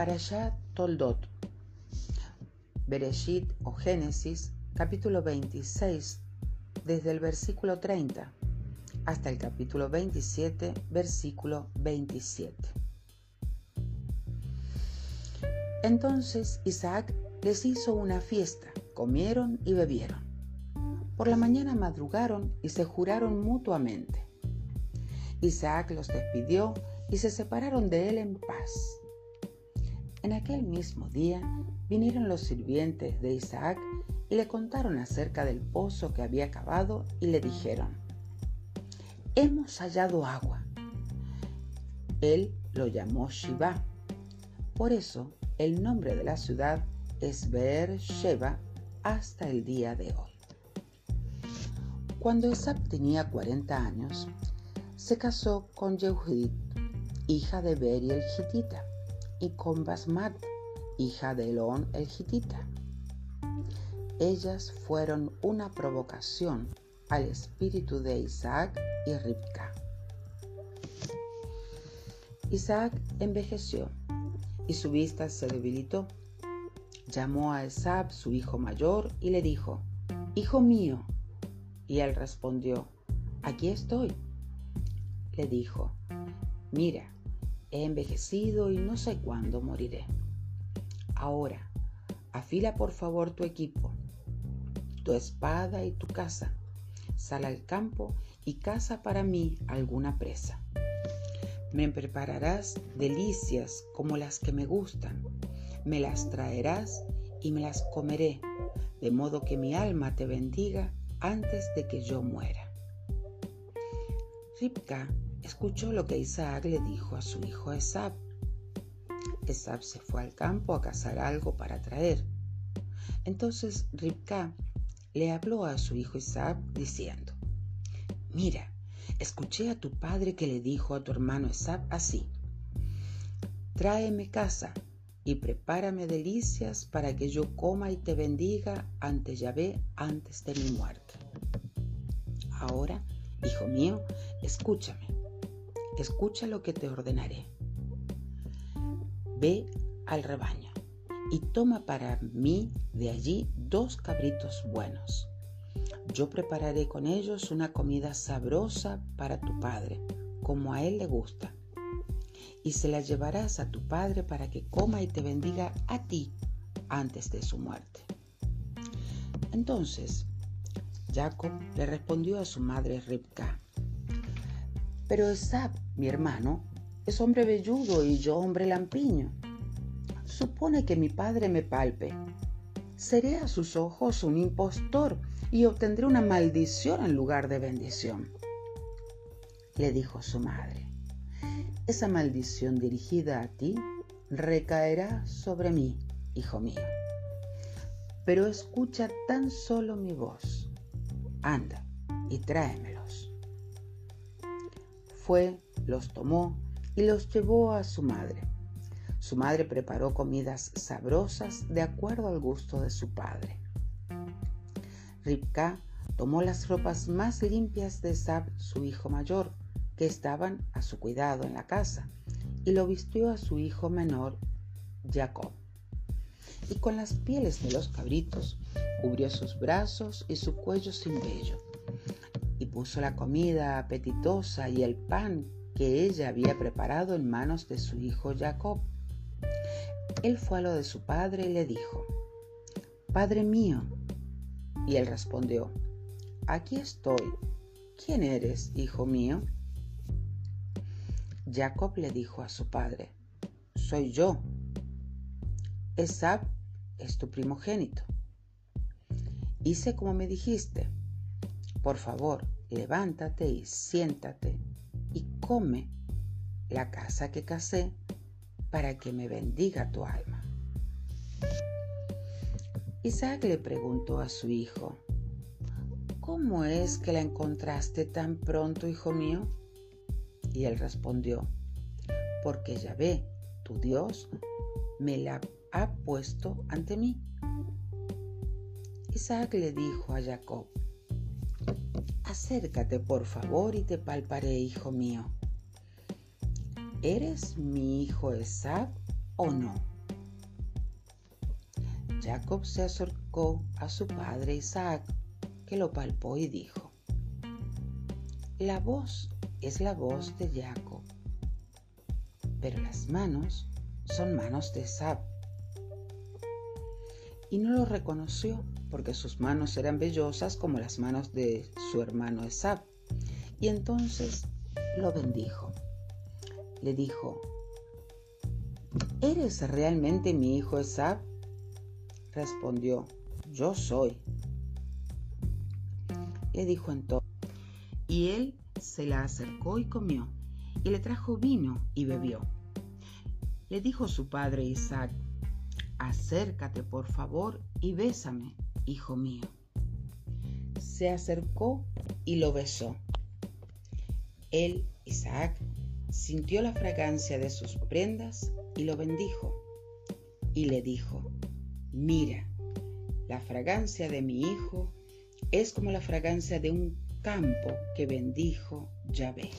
Parashat Toldot, Bereshit o Génesis, capítulo 26, desde el versículo 30 hasta el capítulo 27, versículo 27. Entonces Isaac les hizo una fiesta, comieron y bebieron. Por la mañana madrugaron y se juraron mutuamente. Isaac los despidió y se separaron de él en paz. En aquel mismo día vinieron los sirvientes de Isaac y le contaron acerca del pozo que había cavado y le dijeron, hemos hallado agua. Él lo llamó Shiva. Por eso el nombre de la ciudad es Beer Sheba hasta el día de hoy. Cuando Esab tenía 40 años, se casó con Yehudit, hija de Beri el Hitita, y con Basmat, hija de Elón el Hitita. Ellas fueron una provocación al espíritu de Isaac y Ribka. Isaac envejeció y su vista se debilitó. Llamó a Esab, su hijo mayor, y le dijo, Hijo mío. Y él respondió, Aquí estoy. Le dijo, Mira, he envejecido y no sé cuándo moriré. Ahora, afila por favor tu equipo, tu espada y tu caza. Sal al campo y caza para mí alguna presa. Me prepararás delicias como las que me gustan, me las traerás y me las comeré, de modo que mi alma te bendiga antes de que yo muera. Ripka escuchó lo que Isaac le dijo a su hijo Esab. Esab se fue al campo a cazar algo para traer. Entonces Ripka le habló a su hijo Isaac diciendo, Mira, escuché a tu padre que le dijo a tu hermano Esab así, tráeme casa y prepárame delicias para que yo coma y te bendiga ante Yahvé antes de mi muerte. Ahora, hijo mío, escúchame, escucha lo que te ordenaré. Ve al rebaño y toma para mí de allí dos cabritos buenos yo prepararé con ellos una comida sabrosa para tu padre, como a él le gusta. Y se la llevarás a tu padre para que coma y te bendiga a ti antes de su muerte. Entonces, Jacob le respondió a su madre Ribka, pero Esab, mi hermano, es hombre velludo y yo hombre lampiño. Supone que mi padre me palpe. Seré a sus ojos un impostor y obtendré una maldición en lugar de bendición. Le dijo su madre, esa maldición dirigida a ti recaerá sobre mí, hijo mío. Pero escucha tan solo mi voz. Anda y tráemelos. Fue, los tomó y los llevó a su madre. Su madre preparó comidas sabrosas de acuerdo al gusto de su padre. Ribka tomó las ropas más limpias de Sab, su hijo mayor, que estaban a su cuidado en la casa, y lo vistió a su hijo menor, Jacob. Y con las pieles de los cabritos cubrió sus brazos y su cuello sin vello. Puso la comida apetitosa y el pan que ella había preparado en manos de su hijo Jacob. Él fue a lo de su padre y le dijo, Padre mío, y él respondió, Aquí estoy. ¿Quién eres, hijo mío? Jacob le dijo a su padre, Soy yo. Esab es tu primogénito. Hice como me dijiste. Por favor, levántate y siéntate y come la casa que casé para que me bendiga tu alma. Isaac le preguntó a su hijo, ¿Cómo es que la encontraste tan pronto, hijo mío? Y él respondió, porque Yahvé, tu Dios, me la ha puesto ante mí. Isaac le dijo a Jacob, acércate por favor y te palparé, hijo mío. ¿Eres mi hijo Esab o no? Jacob se acercó a su padre Isaac, que lo palpó y dijo, La voz es la voz de Jacob, pero las manos son manos de Esab. Y no lo reconoció porque sus manos eran vellosas como las manos de su hermano Esab. Y entonces lo bendijo. Le dijo, ¿Eres realmente mi hijo Esab? Respondió, yo soy. Le dijo entonces, y él se la acercó y comió, y le trajo vino y bebió. Le dijo su padre Isaac, acércate por favor y bésame, hijo mío. Se acercó y lo besó. Él, Isaac, sintió la fragancia de sus prendas y lo bendijo. Y le dijo, Mira, la fragancia de mi hijo es como la fragancia de un campo que bendijo Yahvé.